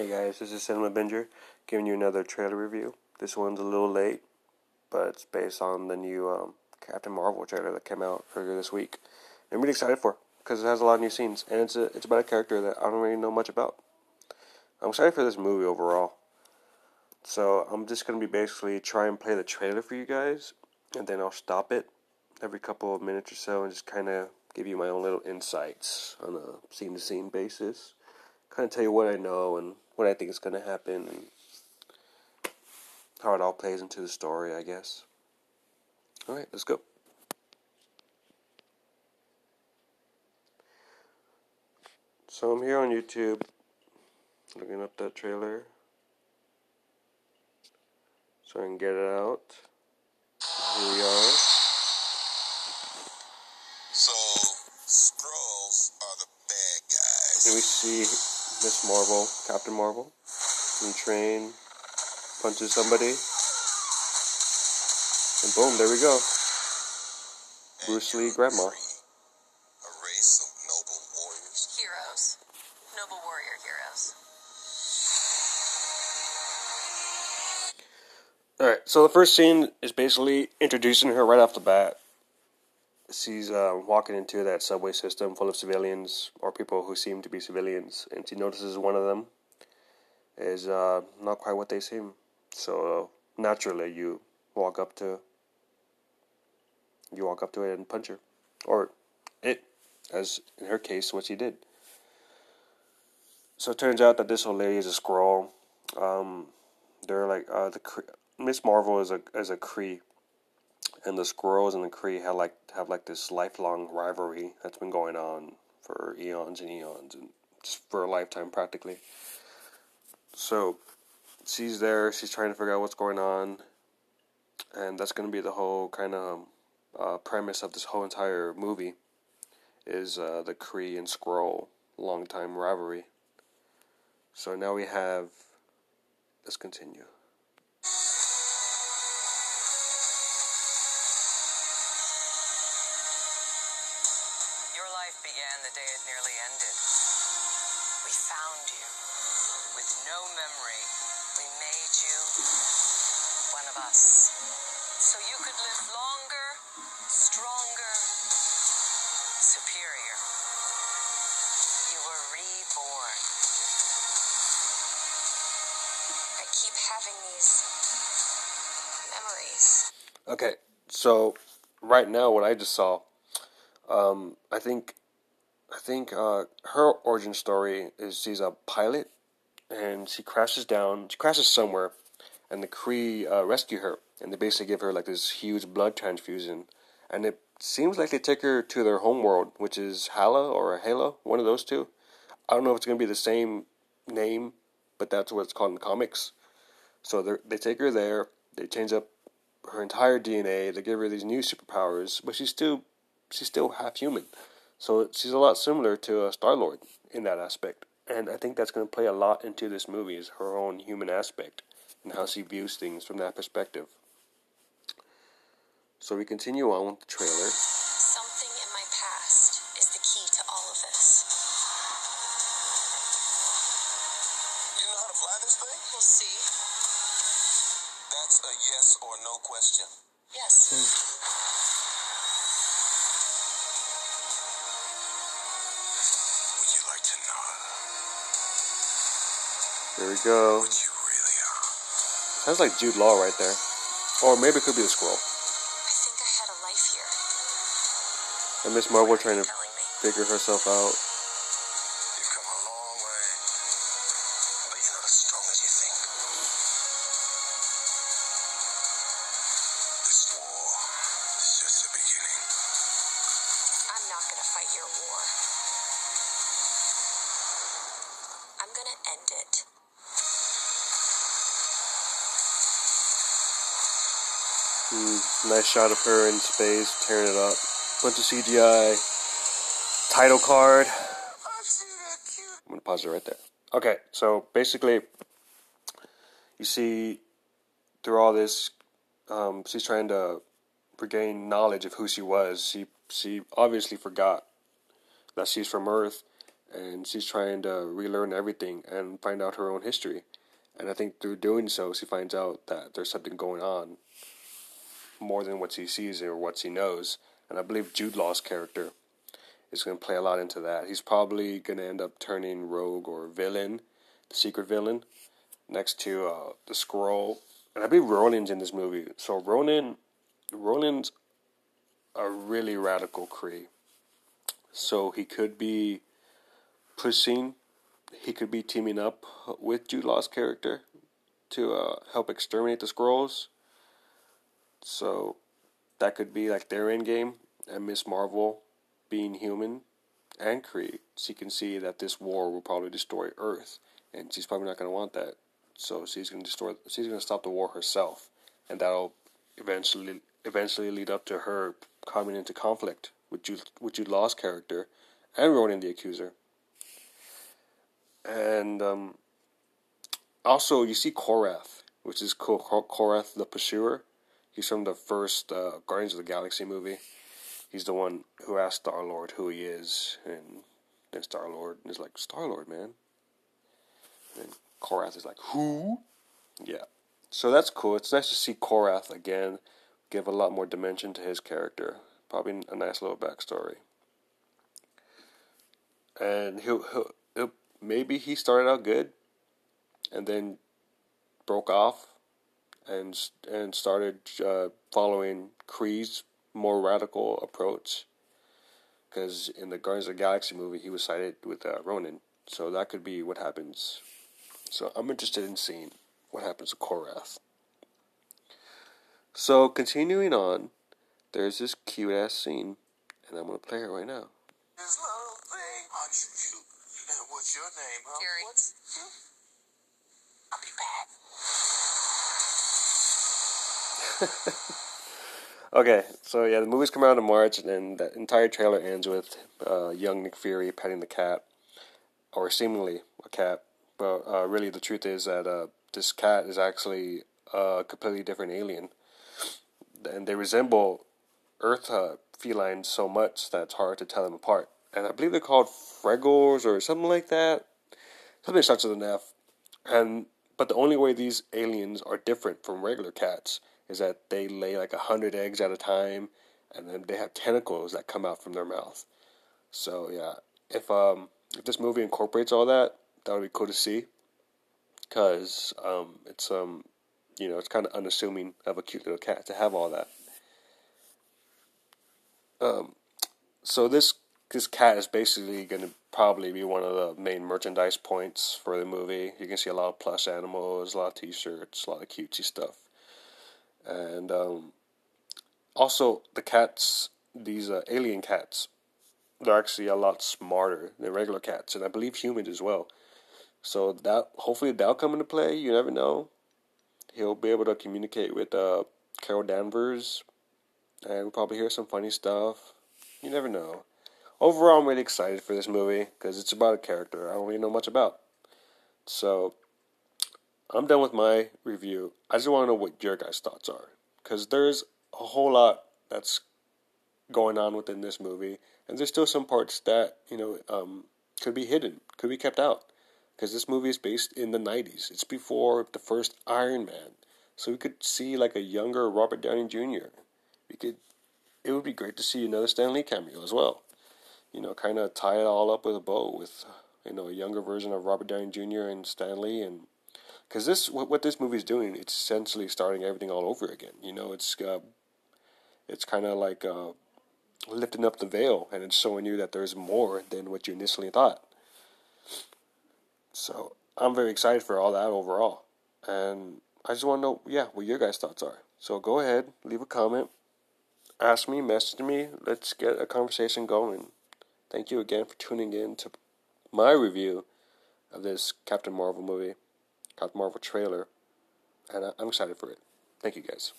Hey guys, this is Cinema Binger giving you another trailer review. This one's a little late, but it's based on the new um, Captain Marvel trailer that came out earlier this week. I'm really excited for because it has a lot of new scenes and it's a, it's about a character that I don't really know much about. I'm excited for this movie overall. So I'm just gonna be basically try and play the trailer for you guys, and then I'll stop it every couple of minutes or so and just kind of give you my own little insights on a scene to scene basis kind of tell you what I know and what I think is going to happen and how it all plays into the story, I guess. All right, let's go. So I'm here on YouTube looking up that trailer so I can get it out. Here we are. So, Skrulls are the bad guys. And we see Miss Marvel, Captain Marvel, in train, punches somebody, and boom, there we go. Bruce Lee Grandma. A race of noble warriors. Heroes. Noble warrior heroes. Alright, so the first scene is basically introducing her right off the bat she's uh, walking into that subway system full of civilians or people who seem to be civilians, and she notices one of them is uh, not quite what they seem. So uh, naturally, you walk up to you walk up to it and punch her, or it, as in her case, what she did. So it turns out that this old lady is a Skrull. Um, they're like uh, the Miss Marvel is a is a Kree and the Skrulls and the Kree have like have like this lifelong rivalry that's been going on for eons and eons and just for a lifetime practically. So she's there, she's trying to figure out what's going on, and that's going to be the whole kind of uh, premise of this whole entire movie is uh, the Kree and Skrull long-time rivalry. So now we have. Let's continue. Began the day it nearly ended. We found you. With no memory, we made you one of us. So you could live longer, stronger, superior. You were reborn. I keep having these memories. Okay, so right now, what I just saw, um, I think I think uh, her origin story is she's a pilot, and she crashes down. She crashes somewhere, and the Kree uh, rescue her, and they basically give her like this huge blood transfusion, and it seems like they take her to their home world, which is Hala or Halo, one of those two. I don't know if it's gonna be the same name, but that's what it's called in the comics. So they take her there. They change up her entire DNA. They give her these new superpowers, but she's still she's still half human. So she's a lot similar to uh, Star Lord in that aspect, and I think that's going to play a lot into this movie is her own human aspect and how she views things from that perspective. So we continue on with the trailer. There we go. Sounds like Jude Law right there. Or maybe it could be the Skrull. I think I had a life here. And Miss Marvel trying to figure herself out. Nice shot of her in space, tearing it up. Bunch of CGI. Title card. I'm gonna pause it right there. Okay, so basically, you see through all this, um, she's trying to regain knowledge of who she was. She she obviously forgot that she's from Earth, and she's trying to relearn everything and find out her own history. And I think through doing so, she finds out that there's something going on more than what he sees or what he knows. And I believe Jude Law's character is going to play a lot into that. He's probably going to end up turning rogue or villain, the secret villain, next to uh, the Skrull. And I believe Ronan's in this movie. So Ronan, Ronan's a really radical Kree. So he could be pushing, he could be teaming up with Jude Law's character to uh, help exterminate the Skrulls. So that could be like their end game, and Miss Marvel being human and Kree, she can see that this war will probably destroy Earth, and she's probably not going to want that. So she's going to destroy. She's going to stop the war herself, and that'll eventually eventually lead up to her coming into conflict with Jude, with Jude Law's character and Ronan the Accuser. And um, also, you see Korath, which is Korath the Pursuer. He's from the first uh, Guardians of the Galaxy movie. He's the one who asked Star Lord who he is, and then Star Lord is like, Star Lord, man. And Korath is like, who? Yeah. So that's cool. It's nice to see Korath again, give a lot more dimension to his character. Probably a nice little backstory. And he'll, he'll, he'll maybe he started out good, and then broke off, and and started uh, following Kree's more radical approach. Because in the Guardians of the Galaxy movie, he was sided with uh, Ronan, so that could be what happens. So I'm interested in seeing what happens to Korath. So continuing on, there's this cute ass scene, and I'm gonna play it right now. What's your name, huh? Jerry. What's... I'll be back. Okay, so yeah, the movie's come out in March, and the entire trailer ends with uh, young Nick Fury petting the cat, or seemingly a cat. But uh, really, the truth is that uh, this cat is actually a completely different alien, and they resemble Earth uh, felines so much that it's hard to tell them apart. And I believe they're called Fregors or something like that. Something starts with an F. And but the only way these aliens are different from regular cats is that they lay like a hundred eggs at a time, and then they have tentacles that come out from their mouth. So yeah, if um if this movie incorporates all that, that would be cool to see. Cause um it's um you know it's kind of unassuming of a cute little cat to have all that. Um, so this this cat is basically going to probably be one of the main merchandise points for the movie. You can see a lot of plush animals, a lot of T-shirts, a lot of cutesy stuff and um, also the cats, these uh, alien cats, they're actually a lot smarter than regular cats, and I believe humans as well. So that hopefully that'll come into play. You never know. He'll be able to communicate with uh, Carol Danvers, and we'll probably hear some funny stuff. You never know. Overall, I'm really excited for this movie because it's about a character I don't really know much about. So I'm done with my review. I just want to know what your guys' thoughts are. Because there's a whole lot that's going on within this movie. And there's still some parts that, you know, um, could be hidden, could be kept out. Because this movie is based in the 90s. It's before the first Iron Man. So we could see like a younger Robert Downey Jr. We could, it would be great to see another Stan Lee cameo as well. You know, kind of tie it all up with a bow with, you know, a younger version of Robert Downey Jr. and Stan Lee and because this what, what this movie is doing it's essentially starting everything all over again you know? It's uh, it's kind of like uh, lifting up the veil and it's showing you that there's more than what you initially thought. So i'm very excited for all that overall. And i just want to know yeah what your guys thoughts are. So go ahead leave a comment ask me message me let's get a conversation going. Thank you again for tuning in to my review of this captain marvel movie Captain Marvel trailer, and I'm excited for it. Thank you guys.